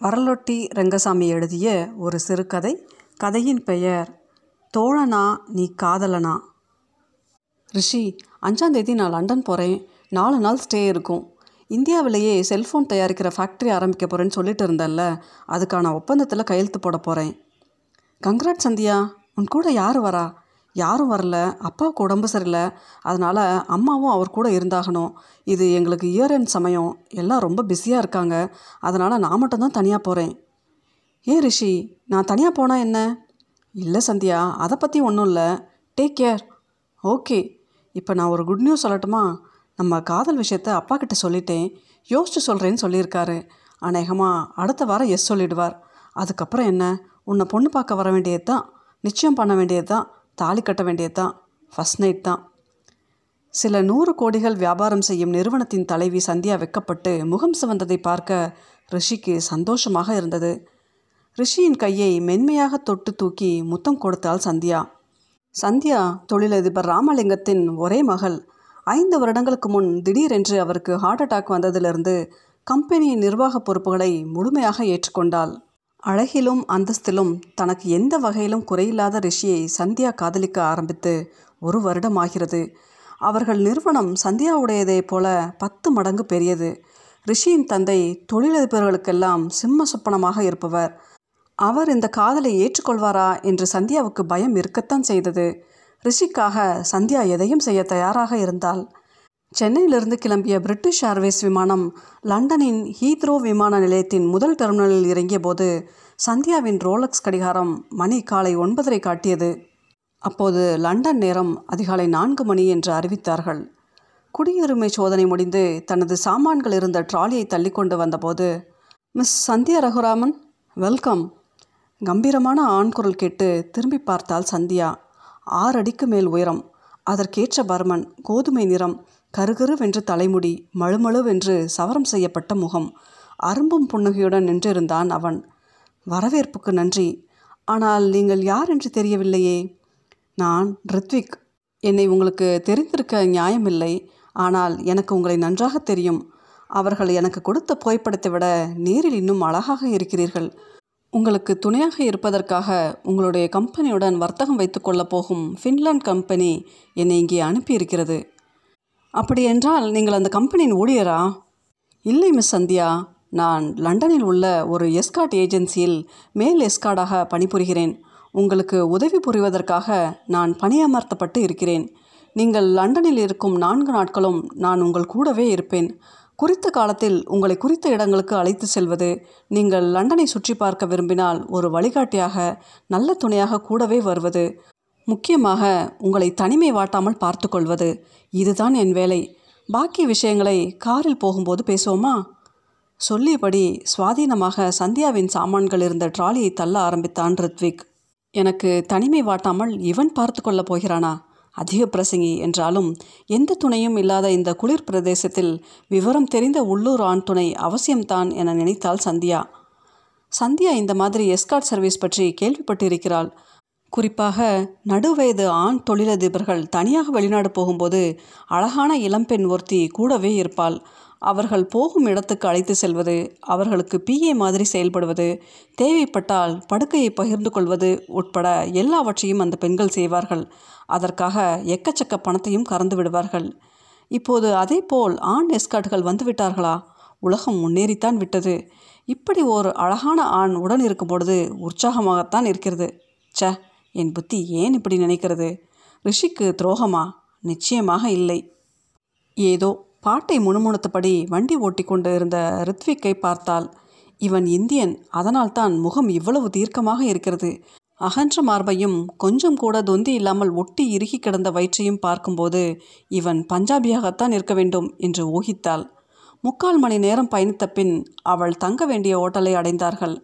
வரலொட்டி ரங்கசாமி எழுதிய ஒரு சிறுகதை. கதையின் பெயர் தோழனா நீ காதலனா? ரிஷி அஞ்சாந்தேதி நான் லண்டன் போகிறேன் நாலு நாள் ஸ்டே இருக்கும். இந்தியாவிலேயே செல்ஃபோன் தயாரிக்கிற ஃபேக்ட்ரி ஆரம்பிக்க போகிறேன்னு சொல்லிட்டு இருந்தேன்ல அதுக்கான ஒப்பந்தத்தில் கையெழுத்து போட போகிறேன் கங்க்ராட் சந்தியா உன் கூட யார் வரா? யாரும் வரல அப்பாவுக்கு உடம்பு சரியில்லை அதனால் அம்மாவும் அவர் கூட இருந்தாகணும். இது எங்களுக்கு இயர் எண்ட் சமயம். எல்லாம் ரொம்ப பிஸியாக இருக்காங்க. அதனால் நான் மட்டும்தான் தனியாக போகிறேன் ஏன் ரிஷி? நான் தனியாக போனால் என்ன? இல்லை சந்தியா அதை பற்றி ஒன்றும் இல்லை. டேக் கேர் ஓகே இப்போ நான் ஒரு குட் நியூஸ் சொல்லட்டுமா? நம்ம காதல் விஷயத்த அப்பா கிட்ட சொல்லிட்டேன். யோசிச்சு சொல்கிறேன்னு சொல்லியிருக்காரு. அநேகமாக அடுத்த வாரம் எஸ் சொல்லிடுவார். அதுக்கப்புறம் என்ன? உன்னை பொண்ணு பார்க்க வர வேண்டியது தான் நிச்சயம் பண்ண வேண்டியது தான் தாலி கட்ட வேண்டியது தான் ஃபஸ்ட் நைட் தான். சில நூறு கோடிகள் வியாபாரம் செய்யும் நிறுவனத்தின் தலைவி சந்தியா வெக்கப்பட்டு முகம் சிவந்ததை பார்க்க ரிஷிக்கு சந்தோஷமாக இருந்தது. ரிஷியின் கையை மென்மையாக தொட்டு தூக்கி முத்தம் கொடுத்தாள் சந்தியா. சந்தியா தொழிலதிபர் ராமலிங்கத்தின் ஒரே மகள். ஐந்து வருடங்களுக்கு முன் திடீரென்று அவருக்கு ஹார்ட் அட்டாக் வந்ததிலிருந்து கம்பெனியின் நிர்வாக பொறுப்புகளை முழுமையாக ஏற்றுக்கொண்டாள். அழகிலும் அந்தஸ்திலும் தனக்கு எந்த வகையிலும் குறையில்லாத ரிஷியை சந்தியா காதலிக்க ஆரம்பித்து ஒரு வருடம் ஆகிறது அவர்கள் நிறுவனம் சந்தியாவுடையதைப் போல பத்து மடங்கு பெரியது. ரிஷியின் தந்தை தொழிலதிபர்களுக்கெல்லாம் சிம்ம சொப்பனமாக இருப்பவர். அவர் இந்த காதலை ஏற்றுக்கொள்வாரா என்று சந்தியாவுக்கு பயம் இருக்கத்தான் செய்தது. ரிஷிக்காக சந்தியா எதையும் செய்ய தயாராக இருந்தாள் சென்னையிலிருந்து கிளம்பிய பிரிட்டிஷ் ஏர்வேஸ் விமானம் லண்டனின் ஹீத்ரோ விமான நிலையத்தின் முதல் டெர்மினலில் இறங்கிய போது சந்தியாவின் ரோலக்ஸ் கடிகாரம் மணி காலை ஒன்பதரை காட்டியது. அப்போது லண்டன் நேரம் அதிகாலை நான்கு மணி என்று அறிவித்தார்கள். குடியுரிமை சோதனை முடிந்து தனது சாமான்கள் இருந்த ட்ராலியை தள்ளிக்கொண்டு வந்தபோது மிஸ் சந்தியா ரகுராமன் வெல்கம். கம்பீரமான ஆண் குரல் கேட்டு திரும்பி பார்த்தால் சந்தியா. ஆறு அடிக்கு மேல் உயரம் அதற்கேற்ற பர்மன் கோதுமை நிறம் கருகருவென்று தலைமுடி மழுமழுவென்று சவரம் செய்யப்பட்ட முகம். அரும்பும் புன்னகையுடன் நின்றிருந்தான் அவன். வரவேற்புக்கு நன்றி. ஆனால் நீங்கள் யார் என்று தெரியவில்லையே. நான் ரித்விக். என்னை உங்களுக்கு தெரிந்திருக்க நியாயமில்லை. ஆனால் எனக்கு உங்களை நன்றாக தெரியும். அவர்கள் எனக்கு கொடுத்த புகைப்படத்தை விட நேரில் இன்னும் அழகாக இருக்கிறீர்கள். உங்களுக்கு துணையாக இருப்பதற்காக உங்களுடைய கம்பெனியுடன் வர்த்தகம் வைத்துக்கொள்ளப் போகும் ஃபின்லாண்ட் கம்பெனி என்னை இங்கே அனுப்பியிருக்கிறது. அப்படியென்றால் நீங்கள் அந்த கம்பெனியின் ஊழியரா? இல்லை மிஸ் சந்தியா. நான் லண்டனில் உள்ள ஒரு எஸ்காட் ஏஜென்சியில் மேல் எஸ்கார்டாக பணிபுரிகிறேன். உங்களுக்கு உதவி புரிவதற்காக நான் பணியமர்த்தப்பட்டு இருக்கிறேன். நீங்கள் லண்டனில் இருக்கும் நான்கு நாட்களும் நான் உங்கள் கூடவே இருப்பேன். குறித்த காலத்தில் உங்களை குறித்த இடங்களுக்கு அழைத்து செல்வது நீங்கள் லண்டனை சுற்றி பார்க்க விரும்பினால் ஒரு வழிகாட்டியாக நல்ல துணையாக கூடவே வருவது. முக்கியமாக உங்களை தனிமை வாட்டாமல் பார்த்துக்கொள்வது. இதுதான் என் வேலை. பாக்கி விஷயங்களை காரில் போகும்போது பேசுவோமா? சொல்லியபடி சுவாதீனமாக சந்தியாவின் சாமான்கள் இருந்த ட்ராலியை தள்ள ஆரம்பித்தான் ரித்விக். எனக்கு தனிமை வாட்டாமல் இவன் பார்த்து கொள்ளப் போகிறானா? அதிக பிரசங்கி என்றாலும் எந்த துணையும் இல்லாத இந்த குளிர் பிரதேசத்தில் விவரம் தெரிந்த உள்ளூர் ஆண் துணை அவசியம்தான் என நினைத்தாள் சந்தியா. சந்தியா இந்த மாதிரி எஸ்கார்ட் சர்வீஸ் பற்றி கேள்விப்பட்டிருக்கிறாள். குறிப்பாக நடுவயது ஆண் தொழிலதிபர்கள் தனியாக வெளிநாடு போகும்போது அழகான இளம்பெண் ஒருத்தி கூடவே இருப்பாள். அவர்கள் போகும் இடத்துக்கு அழைத்து செல்வது அவர்களுக்கு பிஏ மாதிரி செயல்படுவது தேவைப்பட்டால் படுக்கையை பகிர்ந்து கொள்வது உட்பட எல்லாவற்றையும் அந்த பெண்கள் செய்வார்கள். அதற்காக எக்கச்சக்க பணத்தையும் கறந்து விடுவார்கள். இப்போது அதே போல் ஆண் எஸ்கார்ட்கள் வந்துவிட்டார்களா உலகம் முன்னேறித்தான் விட்டது. இப்படி ஒரு அழகான ஆண் உடன் இருக்கும் பொழுது உற்சாகமாகத்தான் இருக்கிறது. ச்ச! என் புத்தி ஏன் இப்படி நினைக்கிறது? ரிஷிக்கு துரோகமா? நிச்சயமாக இல்லை. ஏதோ பாட்டை முணுமுணுத்தபடி வண்டி ஓட்டி கொண்டு இருந்த ரித்விக்கை பார்த்தால் இவன் இந்தியன் அதனால்தான் முகம் இவ்வளவு தீர்க்கமாக இருக்கிறது. அகன்ற மார்பையும் கொஞ்சம் கூட தொந்தி இல்லாமல் ஒட்டி இறுகி கிடந்த வயிற்றையும் பார்க்கும்போது இவன் பஞ்சாபியாகத்தான் இருக்க வேண்டும் என்று ஊகித்தாள். முக்கால் மணி நேரம் பயணித்த பின் அவள் தங்க வேண்டிய ஓட்டலை அடைந்தார்கள்.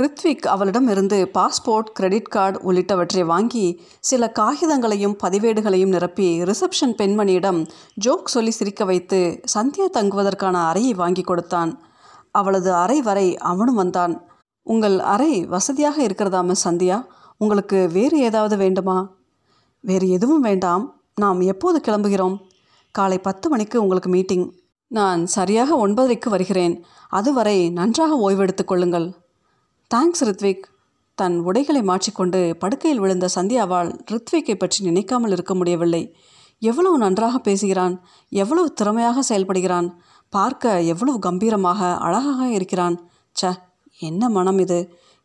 ரித்விக் அவளிடம் இருந்து பாஸ்போர்ட் கிரெடிட் கார்டு உள்ளிட்டவற்றை வாங்கி சில காகிதங்களையும் பதிவேடுகளையும் நிரப்பி ரிசப்ஷன் பெண்மணியிடம் ஜோக் சொல்லி சிரிக்க வைத்து சந்தியா தங்குவதற்கான அறையை வாங்கி கொடுத்தான். அவளது அறை வரை அவனும் வந்தான். உங்கள் அறை வசதியாக இருக்கிறதா மிஸ் சந்தியா? உங்களுக்கு வேறு ஏதாவது வேண்டுமா? வேறு எதுவும் வேண்டாம். நாம் எப்போது கிளம்புகிறோம்? காலை பத்து மணிக்கு உங்களுக்கு மீட்டிங். நான் சரியாக ஒன்பதரைக்கு வருகிறேன். அதுவரை நன்றாக ஓய்வெடுத்துக் கொள்ளுங்கள். தேங்க்ஸ் ரித்விக் தன் உடைகளை மாற்றிக்கொண்டு படுக்கையில் விழுந்த சந்தியாவால் ரித்விக்கை பற்றி நினைக்காமல் இருக்க முடியவில்லை. எவ்வளவு நன்றாக பேசுகிறான் எவ்வளவு திறமையாக செயல்படுகிறான் பார்க்க எவ்வளவு கம்பீரமாக அழகாக இருக்கிறான். ச்ச என்ன மனம் இது?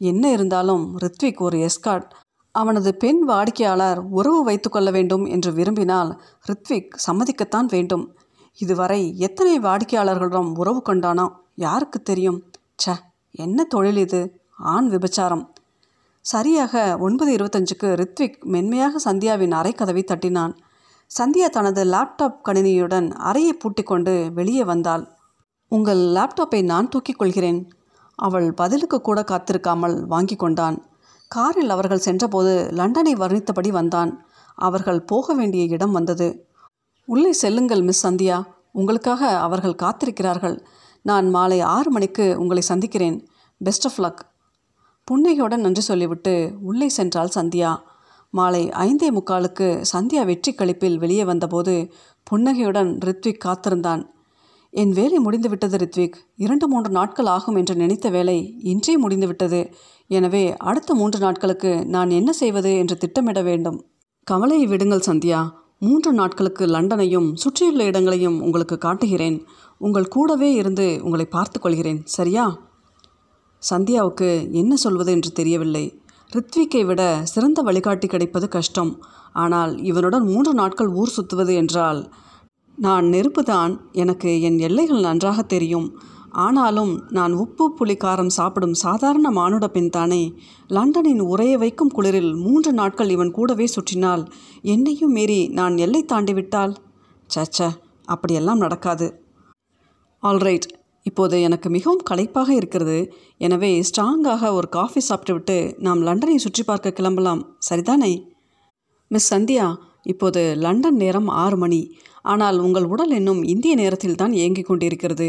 என்ன இருந்தாலும் ரித்விக் ஒரு எஸ்கார்ட் அவனது பெண் வாடிக்கையாளர் உறவு வைத்துக்கொள்ள வேண்டும் என்று விரும்பினால் ரித்விக் சம்மதிக்கத்தான் வேண்டும். இதுவரை எத்தனை வாடிக்கையாளர்களிடம் உறவு கொண்டானோ யாருக்கு தெரியும்? ச்ச என்ன தொழில் இது? ஆண் விபச்சாரம். சரியாக ஒன்பது இருபத்தஞ்சுக்கு ரித்விக் மென்மையாக சந்தியாவின் அறைக்கதவை தட்டினான். சந்தியா தனது லேப்டாப் கணினியுடன் அறையை பூட்டிக்கொண்டு வெளியே வந்தாள். உங்கள் லேப்டாப்பை நான் தூக்கிக் கொள்கிறேன். அவள் பதிலுக்கு கூட காத்திருக்காமல் வாங்கி கொண்டான். காரில் அவர்கள் சென்றபோது லண்டனை வர்ணித்தபடி வந்தான். அவர்கள் போக வேண்டிய இடம் வந்தது. உள்ளே செல்லுங்கள் மிஸ் சந்தியா. உங்களுக்காக அவர்கள் காத்திருக்கிறார்கள். நான் மாலை ஆறு மணிக்கு உங்களை சந்திக்கிறேன். Best of luck. புன்னகையுடன் நன்றி சொல்லிவிட்டு உள்ளே சென்றாள் சந்தியா. மாலை ஐந்தே முக்காலுக்கு சந்தியா வெற்றி கழிப்பில் வெளியே வந்தபோது புன்னகையுடன் ரித்விக் காத்திருந்தான். என் வேலை முடிந்துவிட்டது ரித்விக். இரண்டு மூன்று நாட்கள் ஆகும் என்று நினைத்த வேலை இன்றே முடிந்துவிட்டது. எனவே அடுத்த மூன்று நாட்களுக்கு நான் என்ன செய்வது என்று திட்டமிட வேண்டும். கவலையை விடுங்கள் சந்தியா. மூன்று நாட்களுக்கு லண்டனையும் சுற்றியுள்ள இடங்களையும் உங்களுக்கு காட்டுகிறேன். உங்கள் கூடவே இருந்து உங்களை பார்த்து கொள்கிறேன். சரியா? சந்தியாவுக்கு என்ன சொல்வது என்று தெரியவில்லை. ரித்விக்கை விட சிறந்த வழிகாட்டி கிடைப்பது கஷ்டம். ஆனால் இவனுடன் மூன்று நாட்கள் ஊர் சுற்றுவது என்றால் நான் நெருப்புதான் எனக்கு என் எல்லைகள் நன்றாக தெரியும். ஆனாலும் நான் உப்பு புளி காரம் சாப்பிடும் சாதாரண மானுட பெண் தானே. லண்டனின் உரைய வைக்கும் குளிரில் மூன்று நாட்கள் இவன் கூடவே சுற்றினால் என்னையும் மீறி நான் எல்லை தாண்டிவிட்டால்? சச்ச அப்படியெல்லாம் நடக்காது. ஆல்ரைட் இப்போது எனக்கு மிகவும் களைப்பாக இருக்கிறது. எனவே ஸ்ட்ராங்காக ஒரு காஃபி சாப்பிட்டுவிட்டு நாம் லண்டனை சுற்றி பார்க்க கிளம்பலாம். சரிதானே? மிஸ் சந்தியா இப்போது லண்டன் நேரம் ஆறு மணி. ஆனால் உங்கள் உடல் இன்னும் இந்திய நேரத்தில் தான் இயங்கிக் கொண்டிருக்கிறது.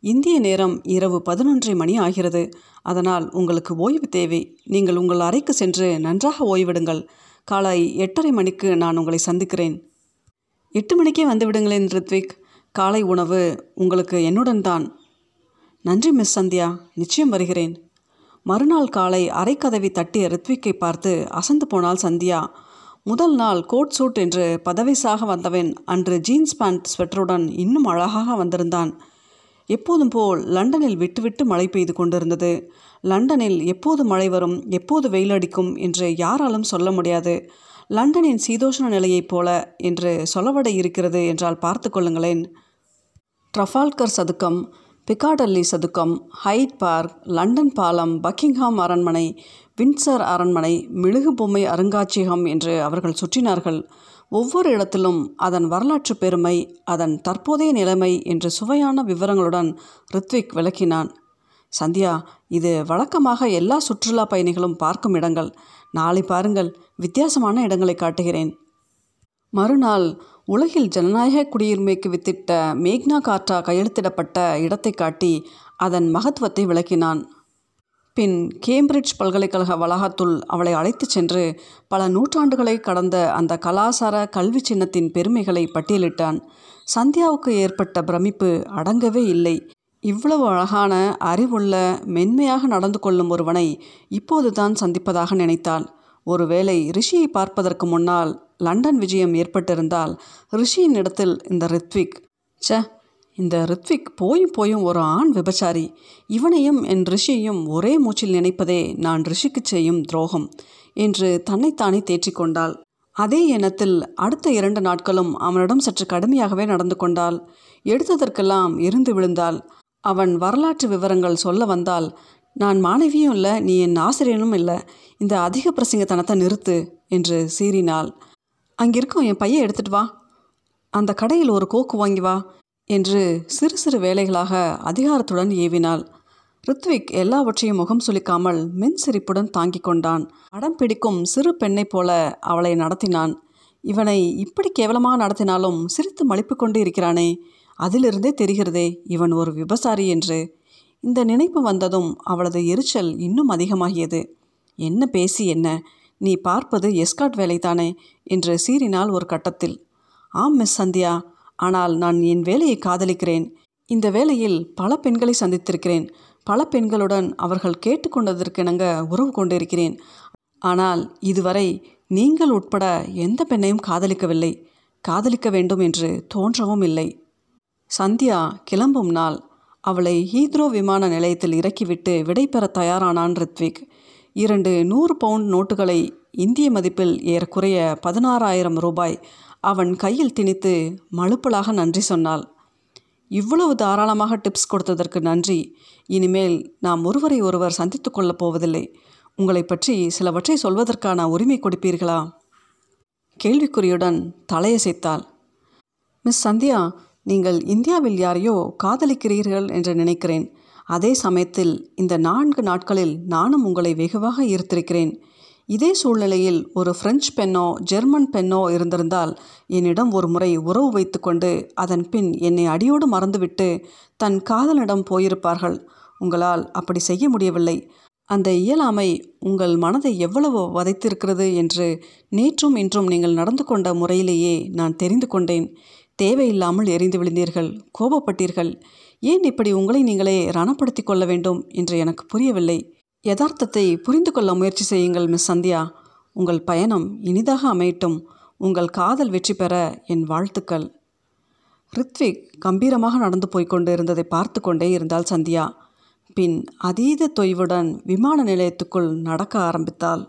இந்திய நேரம் இரவு பதினொன்றரை மணி ஆகிறது. அதனால் உங்களுக்கு ஓய்வு தேவை. நீங்கள் உங்கள் அறைக்கு சென்று நன்றாக ஓய்விடுங்கள். காலை எட்டரை மணிக்கு நான் உங்களை சந்திக்கிறேன். எட்டு மணிக்கே வந்துவிடுங்களேன் ரித்விக். காலை உணவு உங்களுக்கு என்னுடன் தான். நன்றி மிஸ் சந்தியா. நிச்சயம் வருகிறேன். மறுநாள் காலை அரைக்கதவி தட்டிய ரித்விக்கை பார்த்து அசந்து போனாள் சந்தியா. முதல் நாள் கோட் சூட் என்று பதவிசாக வந்தவன் அன்று ஜீன்ஸ் பேண்ட் ஸ்வெட்டருடன் இன்னும் அழகாக வந்திருந்தான். எப்போதும் போல் லண்டனில் விட்டுவிட்டு மழை பெய்து கொண்டிருந்தது. லண்டனில் எப்போது மழை வரும் எப்போது வெயில் அடிக்கும் என்று யாராலும் சொல்ல முடியாது. லண்டனின் சீதோஷ்ண நிலையைப் போல என்று சொல்லவடை இருக்கிறது என்றால் பார்த்து கொள்ளுங்களேன். ட்ரஃபால்கர் சதுக்கம். பிக்காடல்லி சதுக்கம் ஹைட் பார்க் லண்டன் பாலம் பக்கிங்ஹாம் அரண்மனை வின்சர் அரண்மனை மெழுகு பொம்மை அருங்காட்சியகம் என்று அவர்கள் சுற்றினார்கள். ஒவ்வொரு இடத்திலும் அதன் வரலாற்று பெருமை அதன் தற்போதைய நிலைமை என்று சுவையான விவரங்களுடன் ரித்விக் விளக்கினான். சந்தியா இது வழக்கமாக எல்லா சுற்றுலா பயணிகளும் பார்க்கும் இடங்கள். நாளை பாருங்கள் வித்தியாசமான இடங்களை காட்டுகிறேன் மறுநாள் உலகில் ஜனநாயக குடியுரிமைக்கு வித்திட்ட மேக்னா கார்ட்டா கையெழுத்திடப்பட்ட இடத்தை காட்டி அதன் மகத்துவத்தை விளக்கினான். பின் கேம்பிரிட்ஜ் பல்கலைக்கழக வளாகத்துள் அவளை அழைத்துச் சென்று பல நூற்றாண்டுகளை கடந்த அந்த கலாசார கல்வி சின்னத்தின் பெருமைகளை பட்டியலிட்டான். சந்தியாவுக்கு ஏற்பட்ட பிரமிப்பு அடங்கவே இல்லை. இவ்வளவு அழகான அறிவுள்ள மென்மையாக நடந்து கொள்ளும் ஒருவனை இப்போதுதான் சந்திப்பதாக நினைத்தாள். ஒருவேளை ரிஷியை பார்ப்பதற்கு முன்னால் லண்டன் விஜயம் ஏற்பட்டிருந்தால் ரிஷியின் இடத்தில் இந்த ரித்விக் ச்ச இந்த ரித்விக் போயும் போயும் ஒரு ஆண் விபச்சாரி இவனையும் என் ரிஷியையும் ஒரே மூச்சில் நினைப்பதே நான் ரிஷிக்கு செய்யும் துரோகம் என்று தன்னைத்தானே தேற்றிக்கொண்டாள் அதே எண்ணத்தில் அடுத்த இரண்டு நாட்களும் அவனிடம் சற்று கடுமையாகவே நடந்து கொண்டாள். எடுத்ததற்கெல்லாம் இருந்து விழுந்தாள். அவன் வரலாற்று விவரங்கள் சொல்ல வந்தால் நான் மாணவியும் இல்லை நீ என் ஆசிரியனும் இல்லை. இந்த அதிக பிரசங்கத்தனத்தை நிறுத்து என்று சீறினாள். அங்கிருக்கும் என் பையன் எடுத்துட்டு வா. அந்த கடையில் ஒரு கோக்கு வாங்கி வா என்று சிறு சிறு வேலைகளாக அதிகாரத்துடன் ஏவினாள். ரித்விக் எல்லாவற்றையும் முகம் சுளிக்காமல் மின் சிரிப்புடன் தாங்கிக் கொண்டான். அடம் பிடிக்கும் சிறு பெண்ணைப் போல அவளை நடத்தினான். இவனை இப்படி கேவலமாக நடத்தினாலும் சிரித்து மலிப்பு கொண்டு இருக்கிறானே அதிலிருந்தே தெரிகிறதே இவன் ஒரு விபசாரி என்று. இந்த நினைப்பு வந்ததும் அவளது எரிச்சல் இன்னும் அதிகமாகியது. என்ன பேசி என்ன? நீ பார்ப்பது எஸ்காட் வேலைதானே? என்று சீறினாள் ஒரு கட்டத்தில். ஆம் மிஸ் சந்தியா. ஆனால் நான் என் வேலையை காதலிக்கிறேன். இந்த வேலையில் பல பெண்களை சந்தித்திருக்கிறேன். பல பெண்களுடன் அவர்கள் கேட்டுக்கொண்டதற்கெனங்க உறவு கொண்டிருக்கிறேன். ஆனால் இதுவரை நீங்கள் உட்பட எந்த பெண்ணையும் காதலிக்கவில்லை. காதலிக்க வேண்டும் என்று தோன்றவும் இல்லை. சந்தியா கிளம்பும் நாள். அவளை ஹீத்ரோ விமான நிலையத்தில் இறக்கிவிட்டு விடை பெற தயாரானான் ரித்விக். இரண்டு நூறு பவுண்ட் நோட்டுகளை இந்திய மதிப்பில் ஏறக்குறைய பதினாறாயிரம் ரூபாய் அவன் கையில் திணித்து மழுப்பலாக நன்றி சொன்னாள். இவ்வளவு தாராளமாக டிப்ஸ் கொடுத்ததற்கு நன்றி. இனிமேல் நாம் ஒருவரை ஒருவர் சந்தித்து கொள்ளப் போவதில்லை. உங்களை பற்றி சிலவற்றை சொல்வதற்கான உரிமை கொடுப்பீர்களா? கேள்விக்குறியுடன் தலையசைத்தாள். மிஸ் சந்தியா நீங்கள் இந்தியாவில் யாரையோ காதலிக்கிறீர்கள் என்று நினைக்கிறேன். அதே சமயத்தில் இந்த நான்கு நாட்களில் நானும் உங்களை வெகுவாக ஈர்த்திருக்கிறேன். இதே சூழ்நிலையில் ஒரு பிரெஞ்சு பெண்ணோ ஜெர்மன் பெண்ணோ இருந்திருந்தால் என்னிடம் ஒரு முறை உறவு வைத்துக்கொண்டு அதன் பின் என்னை அடியோடு மறந்துவிட்டு தன் காதலிடம் போயிருப்பார்கள். உங்களால் அப்படி செய்ய முடியவில்லை. அந்த இயலாமை உங்கள் மனதை எவ்வளவு வதைத்திருக்கிறது என்று நேற்றும் இன்றும் நீங்கள் நடந்து கொண்ட முறையிலேயே நான் தெரிந்து கொண்டேன். தேவையில்லாமல் எரிந்து விழுந்தீர்கள் கோபப்பட்டீர்கள். ஏன் இப்படி உங்களை நீங்களே ரணப்படுத்தி கொள்ள வேண்டும் என்று எனக்கு புரியவில்லை. யதார்த்தத்தை புரிந்து கொள்ள முயற்சி செய்யுங்கள் மிஸ் சந்தியா. உங்கள் பயணம் இனிதாக அமையட்டும். உங்கள் காதல் வெற்றி பெற என் வாழ்த்துக்கள். ரித்விக் கம்பீரமாக நடந்து போய்க்கொண்டு இருந்ததை பார்த்து கொண்டே இருந்தாள் சந்தியா. பின் அதீத தொய்வுடன் விமான நிலையத்துக்குள் நடக்க ஆரம்பித்தாள்.